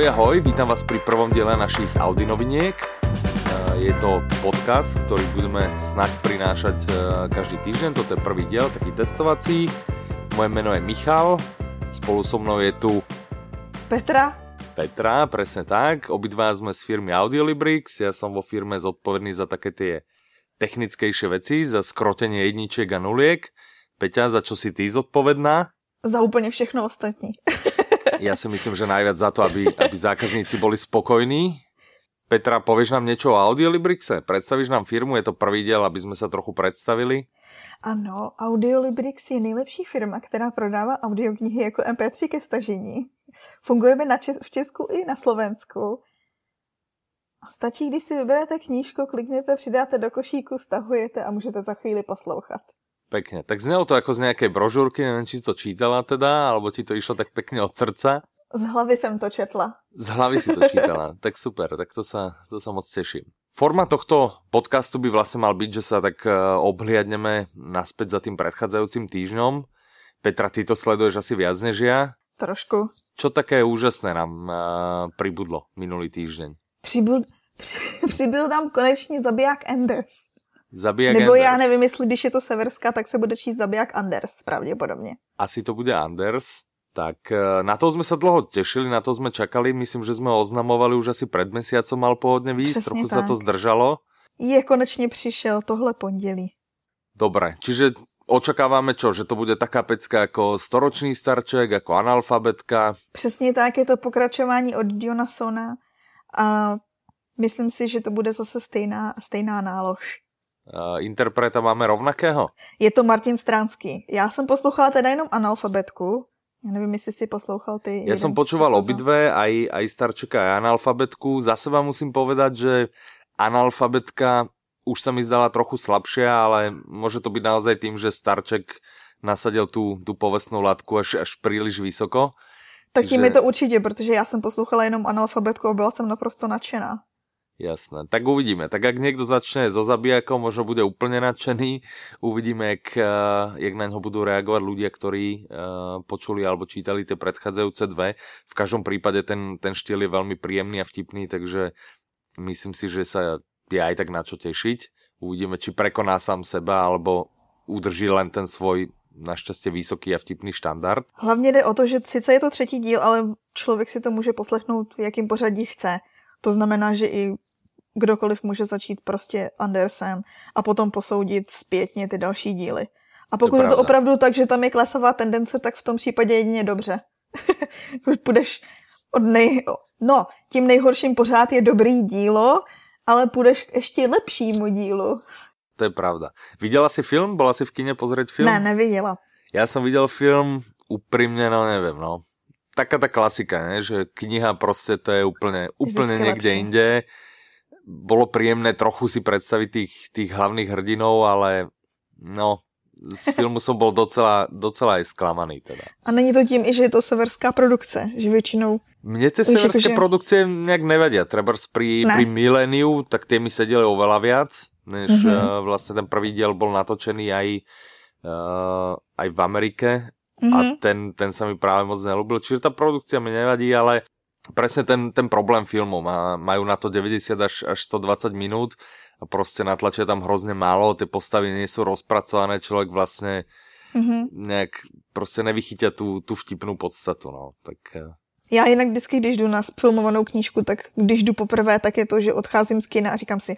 Ahoj, ahoj, vítam vás pri prvom diele našich Audi noviniek. Eh, je to podcast, ktorý budeme snať prinášať eh, každý týždeň, toto je prvý diel, taký testovací. Moje meno je Michal, spolu so mnou je tu Petra. Petra, presne tak. Obidva sme z firmy Audiolibrix, ja som vo firme zodpovedný za také tie technickejšie veci, za skrotenie jedničiek a nuliek. Peťa, za čo si ty zodpovedná? Za úplně všechno ostatní. Ja si myslím, že najviac za to, aby, aby zákazníci boli spokojní. Petra, povieš nám niečo o Audiolibrixe? Predstavíš nám firmu? Je to prvý diel, aby sme sa trochu predstavili. Ano, Audiolibrix je nejlepší firma, která prodává audioknihy jako MP3 ke stažení. Fungujeme na Čes- v Česku i na Slovensku. A stačí, když si vyberete knížku, kliknete, přidáte do košíku, stahujete a můžete za chvíli poslouchat. Pekne. Tak znelo to ako z nejakej brožúrky, neviem, či si to čítala teda, alebo ti to išlo tak pekne od srdca. Z hlavy jsem to četla. Z hlavy si to čítala. tak super, tak to sa, to sa moc teším. Forma tohto podcastu by vlastne mal byť, že sa tak eh, obhliadneme naspäť za tým predchádzajúcim týždňom. Petra, ty to sleduješ asi viac než ja. Trošku. Čo také úžasné nám uh, pribudlo minulý týždeň? Přibyl, při, přibyl nám konečně zabiják Anders. Zabiják Nebo Anders. já nevím, jestli když je to severská, tak se bude číst zabiják Anders pravděpodobně. Asi to bude Anders. Tak eh, na to sme sa dlho tešili, na to sme čakali. Myslím, že sme ho oznamovali už asi pred mesiacom mal pôvodne výjsť. Přesně Trochu sa to tak. zdržalo. Je konečně přišel tohle pondělí. Dobre, čiže očakávame čo? Že to bude taká pecka ako storočný starček, ako analfabetka. Přesně tak, je to pokračování od Jonasona a myslím si, že to bude zase stejná, stejná nálož. Uh, interpreta máme rovnakého? Je to Martin Stránský. Já jsem poslouchala teda jenom analfabetku. Já nevím, jestli si poslouchal ty. Som z počúval obidve, aj, aj starčeka, aj analfabetku. Za seba musím povedať, že analfabetka už sa mi zdala trochu slabšia, ale môže to byť naozaj tým, že starček nasadil tú, tú povestnú latku až, až príliš vysoko. Tak tím Čiže- je to určitě, protože já jsem poslouchala jenom analfabetku a byla jsem naprosto nadšená. Jasné, tak uvidíme. Tak ak niekto začne so zabijakom, možno bude úplne nadšený. Uvidíme, jak, eh, jak na ňo budú reagovať ľudia, ktorí uh, počuli alebo čítali tie predchádzajúce dve. V každom prípade ten, ten štýl je veľmi príjemný a vtipný, takže myslím si, že sa je aj tak na čo tešiť. Uvidíme, či prekoná sám seba, alebo udrží len ten svoj našťastie vysoký a vtipný štandard. Hlavně jde o to, že sice je to třetí díl, ale člověk si to může poslechnout, v jakým pořadí chce. To znamená, že i kdokoliv může začít prostě Andersen a potom posoudit zpětně ty další díly. A pokud je to opravdu tak, že tam je klesavá tendence, tak v tom případě jedině dobře. Už půjdeš od nej... No, tím nejhorším pořád je dobrý dílo, ale půjdeš k ještě lepšímu dílu. To je pravda. Videla si film? Bola si v kine pozrieť film? Ne, neviděla. Ja som videl film, úprimne, no neviem, no. Taká tá klasika, ne? že kniha proste to je úplne Vždycky niekde lepšie. inde. Bolo príjemné trochu si predstaviť tých, tých hlavných hrdinov, ale no, z filmu som bol docela, docela aj sklamaný teda. A není to tím i, že je to severská produkce, že většinou Mne tie Víš, severské akože- produkcie nejak nevadia. Trebárs pri, Ne. pri Mileniu, tak tie mi sedeli oveľa viac, než Mhm. uh, vlastne ten prvý diel bol natočený aj, uh, aj v Amerike Mhm. a ten, ten sa mi práve moc nelúbil. Čiže tá produkcia mi nevadí, ale presne ten, ten problém filmu. Má, majú na to 90 až, až 120 minút a proste natlačia tam hrozne málo, tie postavy nie sú rozpracované, človek vlastne Mhm. nejak proste nevychytia tú, tú vtipnú podstatu. No. Tak, eh, Já jinak vždycky, když jdu na filmovanou knížku, tak když jdu poprvé, tak je to, že odcházím z kina a říkám si,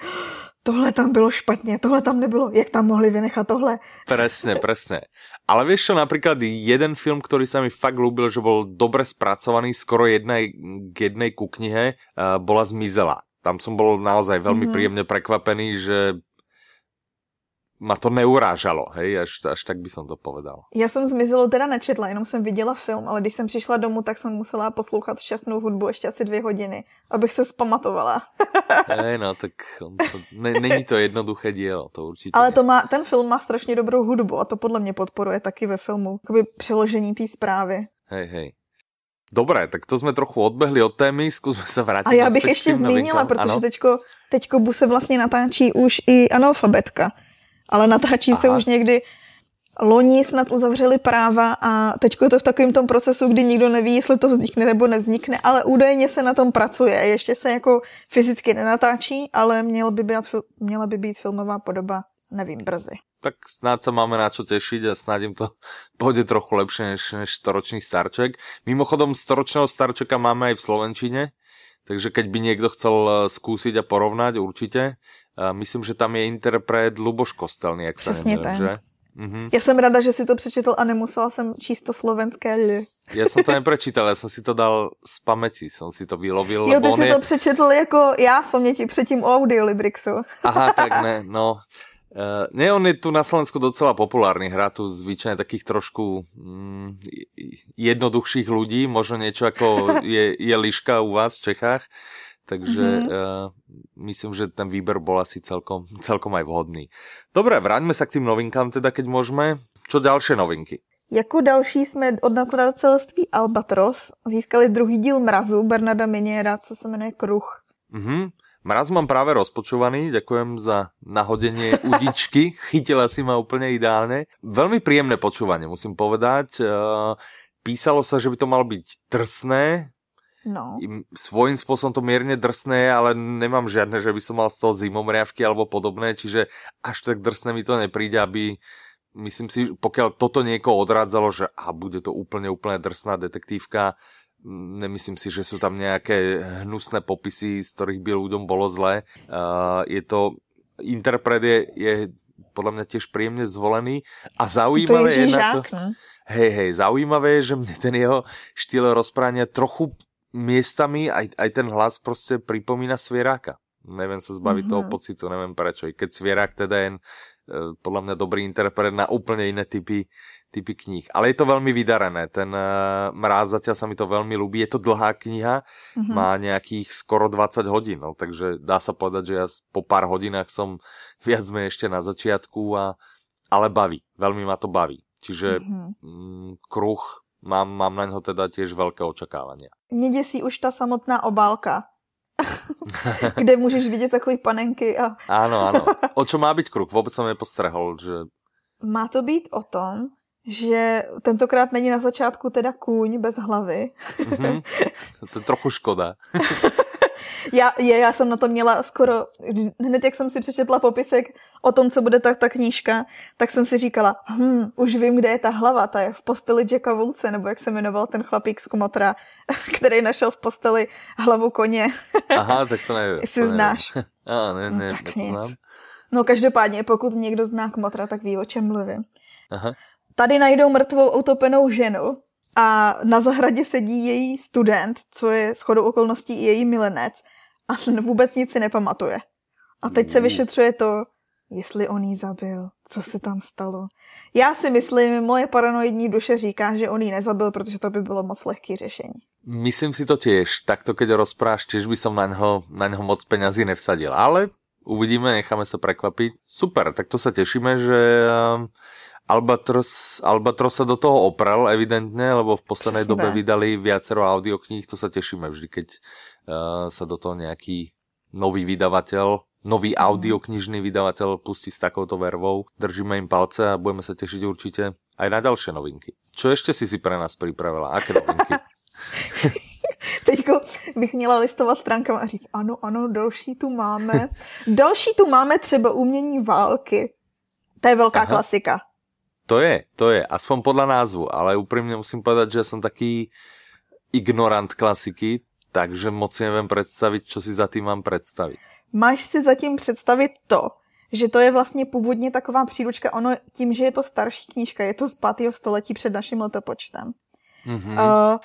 tohle tam bylo špatně, tohle tam nebylo, jak tam mohli vynechat tohle. Presne, presne. Ale vieš čo, napríklad jeden film, ktorý sa mi fakt ľúbil, že bol dobre spracovaný, skoro jednej, k jednej ku knihe, uh, bola Zmizela. Tam som bol naozaj veľmi Mhm. príjemne prekvapený, že ma to neurážalo, hej, až, až tak by som to povedal. Já jsem zmizelo teda nečetla, jenom jsem viděla film, ale když jsem přišla domů, tak jsem musela poslouchat šťastnou hudbu ještě asi dvě hodiny, abych se zpamatovala. Hej, no, tak on to, ne, není to jednoduché dielo, to určitě. Ale to má, ten film má strašně dobrou hudbu a to podle mě podporuje taky ve filmu, jakoby přeložení té zprávy. Hej, hej. Dobre, tak to jsme trochu odbehli od témy, zkusme se vrátit A já bych ještě zmínila, novinkám. protože Ano? teďko, teďko bu se vlastně natáčí už i analfabetka, ale natáčí se Aha. už někdy loni snad uzavřeli práva a teď je to v takovém tom procesu, kdy nikdo neví, jestli to vznikne nebo nevznikne, ale údajně se na tom pracuje. Ještě se jako fyzicky nenatáčí, ale měl by být, měla by být filmová podoba, nevím, brzy. Tak snad sa máme na čo tešiť a snad im to pôjde trochu lepšie než, než storočný starček. Mimochodom, storočného starčeka máme aj v Slovenčine, takže keď by niekto chcel eh, skúsiť a porovnať, určite. Myslím, že tam je interpret Luboš Kostelný, jak sa neviem, že? Mm-hmm. Já jsem rada, že si to přečetl a nemusela jsem číst to slovenské L. Já jsem to neprečítal, já jsem si to dal z paměti, jsem si to vylovil. Jo, ty si je... to přečetl jako já z paměti předtím o Audiolibrixu. Aha, tak ne, no. Uh, ne, on je tu na Slovensku docela populárny, hrá tu zvyčajne takých trošku mm, jednoduchších ľudí, možno niečo ako je, je Liška u vás v Čechách, takže mm-hmm. uh, myslím, že ten výber bol asi celkom, celkom aj vhodný. Dobre, vráťme sa k tým novinkám teda, keď môžeme. Čo ďalšie novinky? Jako další jsme od nakladatelství Albatros získali druhý díl Mrazu Bernarda Miniera, co se jmenuje Kruh. Mm-hmm. Mraz mám práve rozpočúvaný, ďakujem za nahodenie udičky, chytila si ma úplne ideálne. Veľmi príjemné počúvanie, musím povedať. Eh, písalo sa, že by to malo byť drsné, No. Svojím spôsobom to mierne drsné, ale nemám žiadne, že by som mal z toho zimomriavky alebo podobné, čiže až tak drsné mi to nepríde, aby myslím si, pokiaľ toto niekoho odrádzalo, že a bude to úplne, úplne drsná detektívka, nemyslím si, že sú tam nejaké hnusné popisy, z ktorých by ľuďom bolo zle. Uh, je to, interpret je, je podľa mňa tiež príjemne zvolený a zaujímavé je, je na to... Hej, hej, zaujímavé je, že mne ten jeho štýl rozprávania trochu miestami aj, aj ten hlas prostě pripomína Svieráka. Neviem sa zbaviť mm-hmm. toho mhm. pocitu, neviem prečo. I keď Svierák teda je e, podľa mňa dobrý interpret na úplne iné typy, typy kníh. Ale je to veľmi vydarané. Ten uh, Mráz zatiaľ sa mi to veľmi ľúbi. Je to dlhá kniha, mm-hmm. má nejakých skoro 20 hodín, no, takže dá sa povedať, že ja po pár hodinách som viac menej ešte na začiatku, a, ale baví. Veľmi ma to baví. Čiže mm-hmm. mm, kruh mám, mám na něho teda těž velké očekávání. Mě děsí už ta samotná obálka, kde můžeš vidět takový panenky. A... ano, ano. O čo má být kruh? Vůbec jsem nepostrehol, že... Má to být o tom, že tentokrát není na začátku teda kůň bez hlavy. mm-hmm. To je trochu škoda. já, je, já jsem na to měla skoro, hned jak jsem si přečetla popisek o tom, co bude ta, ta knížka, tak jsem si říkala, hm, už vím, kde je ta hlava, ta je v posteli Jacka Vulce, nebo jak se jmenoval ten chlapík z Kumotra, který našel v posteli hlavu koně. Aha, tak to nevím. Jestli znáš. A, ne, ne, no, No každopádně, pokud někdo zná Kmotra, tak ví, o čem mluvím. Aha. Tady najdou mrtvou utopenou ženu, a na zahradě sedí její student, co je shodou okolností i její milenec a vůbec nic si nepamatuje. A teď se vyšetřuje to, jestli on jí zabil, co se tam stalo. Já si myslím, moje paranoidní duše říká, že on ji nezabil, protože to by bylo moc lehký řešení. Myslím si to tiež. Takto, keď rozpráš, tiež by som na něho, na něho moc peňazí nevsadil. Ale uvidíme, necháme sa prekvapiť. Super, tak to sa tešíme, že Albatros, Albatros sa do toho oprel evidentne, lebo v poslednej Přesné. dobe vydali viacero audiokníh, to sa tešíme vždy, keď uh, sa do toho nejaký nový vydavateľ, nový mhm. audioknižný vydavateľ pustí s takouto vervou. Držíme im palce a budeme sa tešiť určite aj na ďalšie novinky. Čo ešte si si pre nás pripravila? Aké novinky? Teďko bych měla listovat stránkama a říct, ano, ano, další tu máme. další tu máme třeba umění války. To je velká Aha. klasika. To je, to je, aspoň podľa názvu, ale úprimne musím povedať, že som taký ignorant klasiky, takže moc si nevím představit, co si za tím mám představit. Máš si zatím představit to, že to je vlastně původně taková příručka, ono tím, že je to starší knížka, je to z 5. století před naším letopočtem. Mm-hmm. Uh,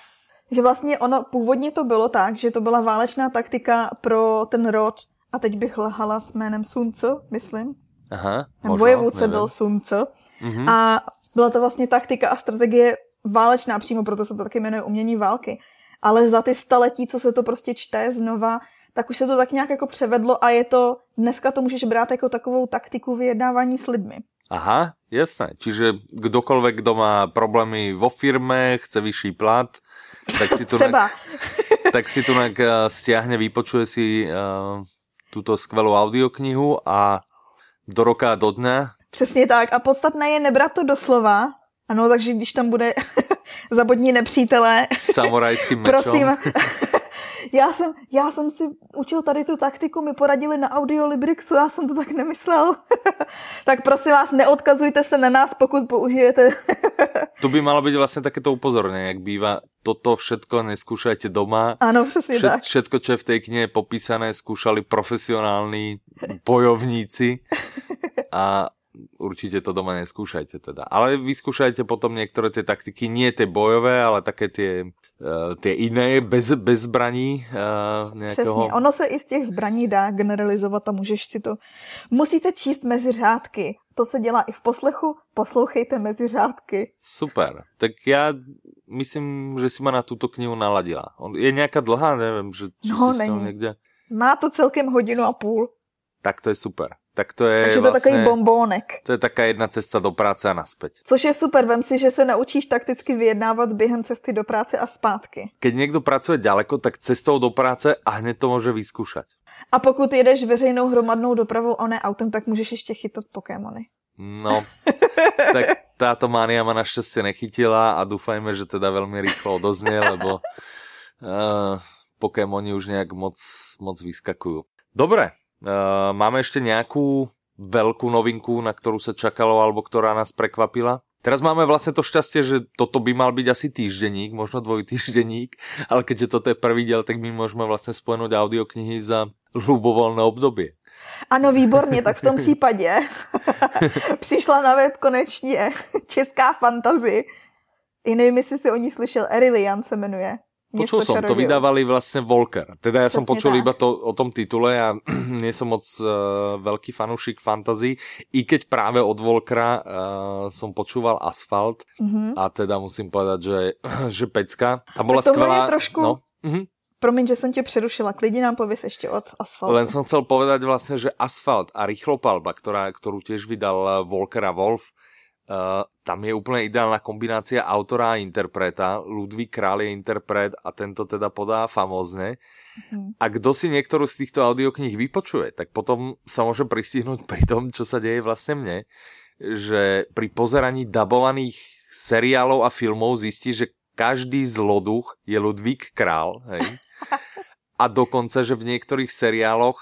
že vlastně ono, původně to bylo tak, že to byla válečná taktika pro ten rod, a teď bych lhala s jménem Sunco, myslím. Aha, možná, Vojevůdce byl Sunco. Mm-hmm. A byla to vlastně taktika a strategie válečná, přímo proto se to taky jmenuje umění války. Ale za ty staletí, co se to prostě čte znova, tak už se to tak nějak jako převedlo a je to, dneska to můžeš brát jako takovou taktiku vyjednávání s lidmi. Aha, jasné. Čiže kdokoliv, kdo má problémy vo firme, chce vyšší plat, tak si tu Třeba. tak si tu uh, stiahne, vypočuje si uh, tuto skvelou audioknihu a do roka a do dňa Přesně tak. A podstatné je nebrat to doslova. Ano, takže když tam bude zabodní nepřítelé. Samurajským mečom. Prosím. já, jsem, já jsem si učil tady tu taktiku, mi poradili na Audio Librixu, já jsem to tak nemyslel. tak prosím vás, neodkazujte se na nás, pokud použijete. to by malo být vlastně takéto upozornění, jak bývá toto všetko neskúšajte doma. Ano, přesně Všet, tak. Všetko, čo je v té knihe popísané, skúšali profesionální bojovníci a určitě to doma neskúšajte teda. Ale vyskúšajte potom některé ty taktiky, nie ty bojové, ale také ty, uh, ty jiné, bez, bez zbraní. Uh, nějakého... Přesně, ono se i z těch zbraní dá generalizovat a můžeš si to... Musíte číst mezi řádky. To se dělá i v poslechu, poslouchejte mezi řádky. Super. Tak já myslím, že si ma na tuto knihu naladila. Je nějaká dlhá, nevím, že no, není. někde... Má to celkem hodinu a půl. Tak to je super tak to je Takže to vlastně, takový bombónek. To je taká jedna cesta do práce a naspäť. Což je super, vem si, že se naučíš takticky vyjednávat během cesty do práce a zpátky. Keď někdo pracuje daleko, tak cestou do práce a hned to může vyzkoušet. A pokud jedeš veřejnou hromadnou dopravou a ne autem, tak můžeš ještě chytat Pokémony. No, tak táto mánia ma naštěstí nechytila a doufajme, že teda velmi rýchlo odoznie, lebo uh, Pokémoni už nějak moc, moc vyskakují. Dobre, Uh, máme ešte nejakú veľkú novinku, na ktorú sa čakalo, alebo ktorá nás prekvapila? Teraz máme vlastne to šťastie, že toto by mal byť asi týždenník, možno dvojtýždenník, ale keďže toto je prvý diel, tak my môžeme vlastne spojenúť audioknihy za ľubovolné obdobie. Ano, výborně, tak v tom případě přišla na web konečně česká fantazy. I nevím, jestli si o ní slyšel, Erilian se jmenuje. Počul som, to vydávali vlastne Volker. Teda ja som počul tak. iba to, o tom titule a nie som moc uh, veľký fanúšik fantasy, i keď práve od Volkera uh, som počúval Asfalt mm-hmm. a teda musím povedať, že, že pecka. Tam bola skvelá... trošku... No, mm-hmm. Promiň, že jsem tě přerušila, klidně nám pověs ještě od Asfaltu. Len som chcel povedať vlastne, že Asfalt a Rýchlopalba, ktorá, ktorú tiež vydal Volker a Wolf, Uh, tam je úplně ideálna kombinácia autora a interpreta. Ludvík Král je interpret a tento teda podá famózne. Mm. A kdo si některou z týchto audioknih vypočuje, tak potom sa môže pristihnúť pri tom, čo sa deje vlastne mne, že pri pozeraní dabovaných seriálov a filmov zistí, že každý zloduch je Ludvík Král, hej? A dokonce, že v niektorých seriáloch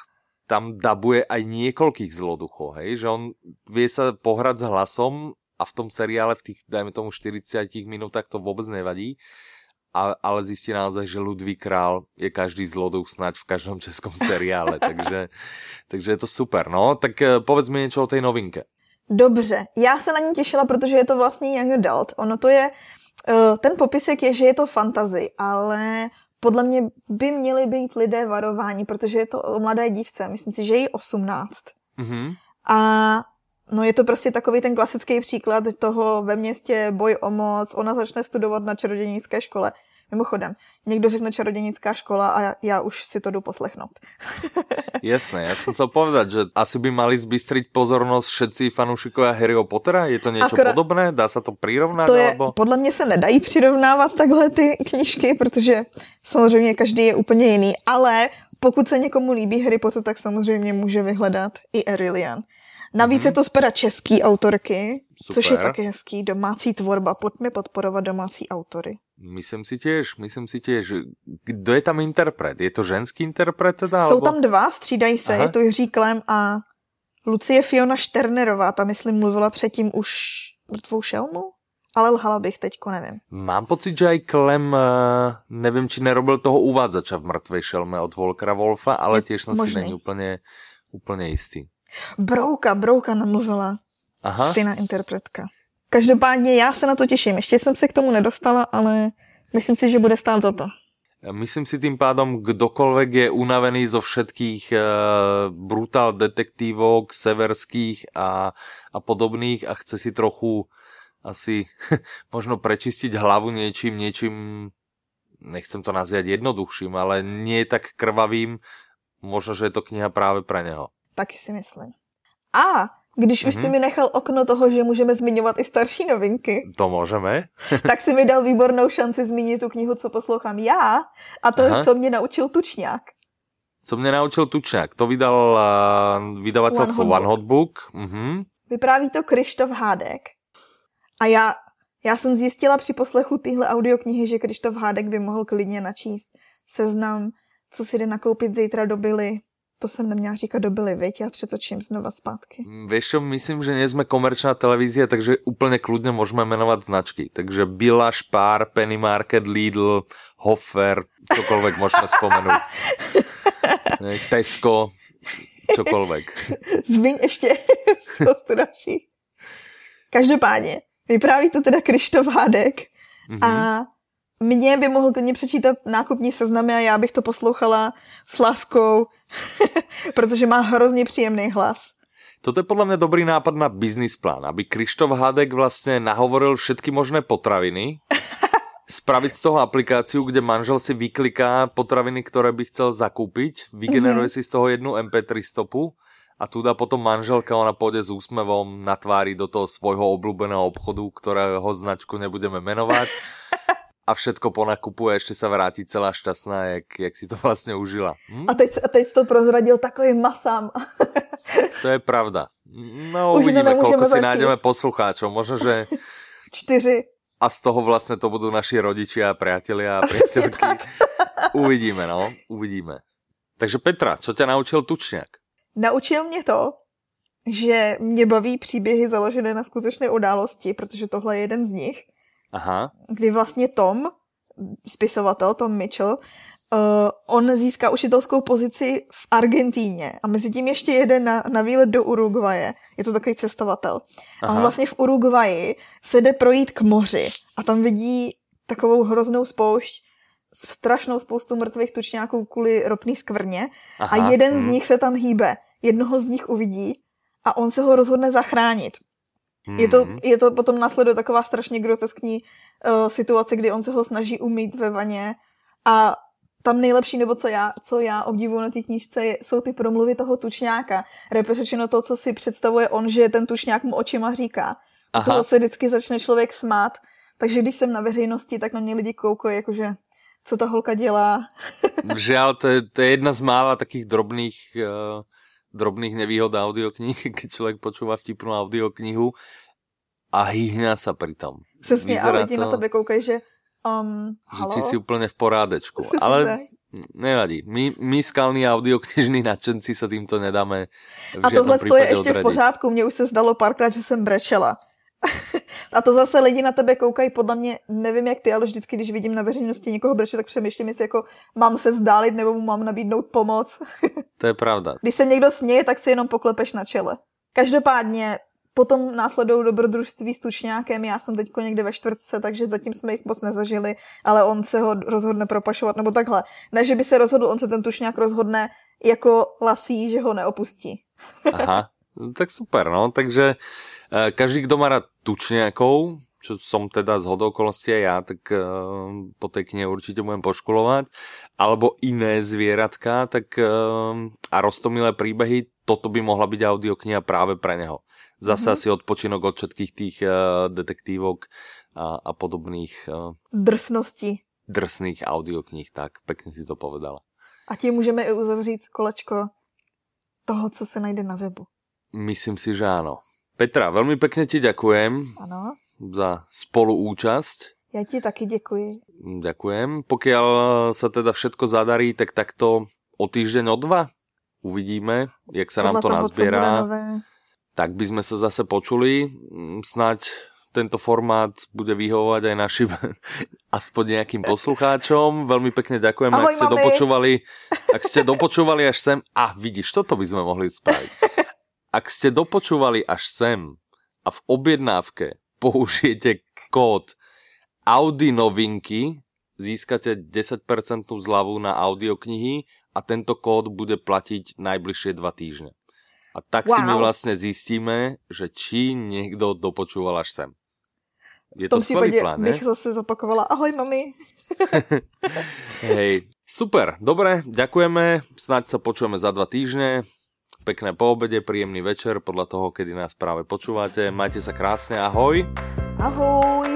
tam dabuje aj niekoľkých zloduchov, hej? Že on vie sa pohrať s hlasom a v tom seriále v tých, dajme tomu 40 minútach to vůbec nevadí, a, ale zjistí naozaj, že Ludvík Král je každý zloduch snad v každom českom seriále, takže, takže je to super. No, tak eh, povedz mi něco o té novinke. Dobře, já se na ní těšila, protože je to vlastně young adult. Ono to je, uh, ten popisek je, že je to fantazy, ale podle mě by měli být lidé varováni, protože je to o mladé dívce, myslím si, že je jí 18. Mm-hmm. A No je to prostě takový ten klasický příklad toho ve městě boj o moc, ona začne studovat na čarodějnické škole. Mimochodem, někdo řekne čarodějnická škola a já, už si to jdu poslechnout. Jasné, já jsem chcel povedať, že asi by mali zbystriť pozornost všetci fanúšikovia Harryho Pottera? Je to něco Akorát... podobné? Dá se to přirovnat? To je, alebo... Podle mě se nedají přirovnávat takhle ty knížky, protože samozřejmě každý je úplně jiný, ale pokud se někomu líbí Harry Potter, tak samozřejmě může vyhledat i Aurelian. Navíc mm-hmm. je to z pera český autorky, Super. což je taky hezký domácí tvorba. Pojďme podporovat domácí autory. Myslím si těž, myslím si těž. Kdo je tam interpret? Je to ženský interpret teda? Jsou tam dva, střídají se, Aha. je to Jiří Klem a Lucie Fiona Šternerová, ta myslím mluvila předtím už mrtvou šelmu? Ale lhala bych teďko, nevím. Mám pocit, že aj Klem, eh, nevím, či nerobil toho uvádzača v mrtvej šelme od Volkera Wolfa, ale těž jsem si není úplně, úplně jistý. Brouka, Brouka namluvila. Aha. Stejná interpretka. Každopádně já se na to těším. Ještě jsem se k tomu nedostala, ale myslím si, že bude stát za to. Myslím si tým pádom, kdokoľvek je unavený zo všetkých uh, brutál detektívok, severských a, a podobných a chce si trochu asi možno prečistiť hlavu niečím, niečím, nechcem to nazývať jednoduchším, ale nie tak krvavým, možno, že je to kniha práve pre neho. Taky si myslím. A když mm-hmm. už si mhm. mi nechal okno toho, že můžeme zmiňovat i starší novinky. To můžeme. tak si mi dal výbornou šanci zmínit tu knihu, co poslouchám já. A to Aha. co mě naučil Tučňák. Co mě naučil Tučňák? To vydal uh, vydavatelstvo One Hot. One Hot Book. Mm-hmm. Vypráví to Krištof Hádek. A já, já jsem zjistila při poslechu téhle audioknihy, že Krištof Hádek by mohl klidně načíst seznam, co si jde nakoupit zítra do Billy. To jsem neměla říkat do Billy, viď? Já přetočím znova zpátky. Mm, čo, myslím, že nie sme komerčná televízia, takže úplne kľudne môžeme menovať značky. Takže Billa, Spar, Penny Market, Lidl, Hofer, čokoľvek môžeme spomenúť. Tesco, čokoľvek. Zmíň ještě spoustu dalších. Každopádně, vypráví to teda Krištof Hádek mm-hmm. a mě by mohl klidně přečítat nákupní seznamy a já bych to poslouchala s láskou, protože má hrozně příjemný hlas. Toto je podľa mňa dobrý nápad na business plán, aby Krištof Hadek vlastne nahovoril všetky možné potraviny, spraviť z toho aplikáciu, kde manžel si vykliká potraviny, ktoré by chcel zakúpiť, vygeneruje mm-hmm. si z toho jednu MP3 stopu a tu dá potom manželka, ona pôjde s úsmevom na tvári do toho svojho obľúbeného obchodu, ktorého značku nebudeme menovať a všetko ponakupuje, ešte sa vráti celá šťastná, jak, jak si to vlastne užila. Hm? A, teď, a teď to prozradil takovým masám. to je pravda. No Už uvidíme, koľko si nájdeme poslucháčov. Možno, že... Čtyři. A z toho vlastne to budú naši rodičia, priatelia a priateľky. uvidíme, no. Uvidíme. Takže Petra, co ťa naučil Tučňák? Naučil mě to, že mě baví příběhy založené na skutečné události, protože tohle je jeden z nich Aha. kdy vlastně Tom, spisovatel Tom Mitchell, uh, on získá učitelskou pozici v Argentíně a mezi tím ještě jede na, na výlet do Uruguaje. Je to takový cestovatel. Aha. A on vlastně v Uruguaji se jde projít k moři a tam vidí takovou hroznou spoušť strašnou spoustu mrtvých tučňáků kvůli ropný skvrně Aha. a jeden hmm. z nich se tam hýbe. Jednoho z nich uvidí a on se ho rozhodne zachránit. Mm. Je, to, je to potom následuje taková strašně groteskní uh, situace, kdy on se ho snaží umít ve vaně a tam nejlepší, nebo co já, co já obdivuju na té knížce, je, jsou ty promluvy toho tučňáka. Repe řečeno to, co si představuje on, že ten tučňák mu očima říká. Aha. Toho se vždycky začne člověk smát. Takže když jsem na veřejnosti, tak na mě lidi koukají, jakože co ta holka dělá. Žiaľ, to je, to je jedna z mála takých drobných, uh, drobných nevýhod audiokníh, keď člověk počúva vtipnú audioknihu a hýhňa sa tom. Přesně, Vyzerá a lidi to... na tebe koukají, že um, že či si úplně v porádečku. Přesně Ale tak. nevadí. My, my skalní audioknižní nadšenci se týmto nedáme v A tohle je ještě odradit. v pořádku. Mně už se zdalo párkrát, že jsem brečela. a to zase lidi na tebe koukají, podle mě, nevím jak ty, ale vždycky, když vidím na veřejnosti někoho breče, tak přemýšlím, jestli jako mám se vzdálit nebo mu mám nabídnout pomoc. to je pravda. Když se někdo směje, tak si jenom poklepeš na čele. Každopádně Potom následují dobrodružství s tučňákem, já jsem teď někde ve čtvrtce, takže zatím jsme jich moc nezažili, ale on se ho rozhodne propašovat, nebo takhle. Ne, že by se rozhodl, on se ten tučňák rozhodne jako lasí, že ho neopustí. Aha, tak super, no, takže uh, každý, kdo má rád tučňákov, čo som teda z okolností aj ja, tak uh, po tej knihe určite budem poškolovať, alebo iné zvieratka, tak uh, a roztomilé príbehy, toto by mohla byť audiokniha práve pre neho. Zase mm-hmm. asi odpočinok od všetkých tých uh, detektívok a, a podobných... Uh, Drsností. Drsných audioknih, tak, pekne si to povedala. A tím můžeme i uzavřít kolečko toho, co se najde na webu. Myslím si, že áno. Petra, veľmi pekne ti ďakujem ano. za spoluúčasť. Ja ti taky děkuji. Ďakujem. Pokiaľ sa teda všetko zadarí, tak takto o týždeň, o dva uvidíme, jak sa Podľa nám to toho, nazbierá tak by sme sa zase počuli. Mm, Snaď tento formát bude vyhovovať aj našim aspoň nejakým poslucháčom. Veľmi pekne ďakujem, Ahoj, ak ste mami. dopočúvali, ak ste dopočúvali až sem. A vidíš, toto by sme mohli spraviť. Ak ste dopočúvali až sem a v objednávke použijete kód Audi novinky, získate 10% zľavu na audioknihy a tento kód bude platiť najbližšie dva týždne. A tak wow. si my vlastne zistíme, že či niekto dopočúval až sem. Je v tom to skvelý plán, bych ne? zase zopakovala. Ahoj, mami. Hej, super, dobre, ďakujeme. Snáď sa počujeme za dva týždne. Pekné poobede, príjemný večer podľa toho, kedy nás práve počúvate. Majte sa krásne, ahoj. Ahoj.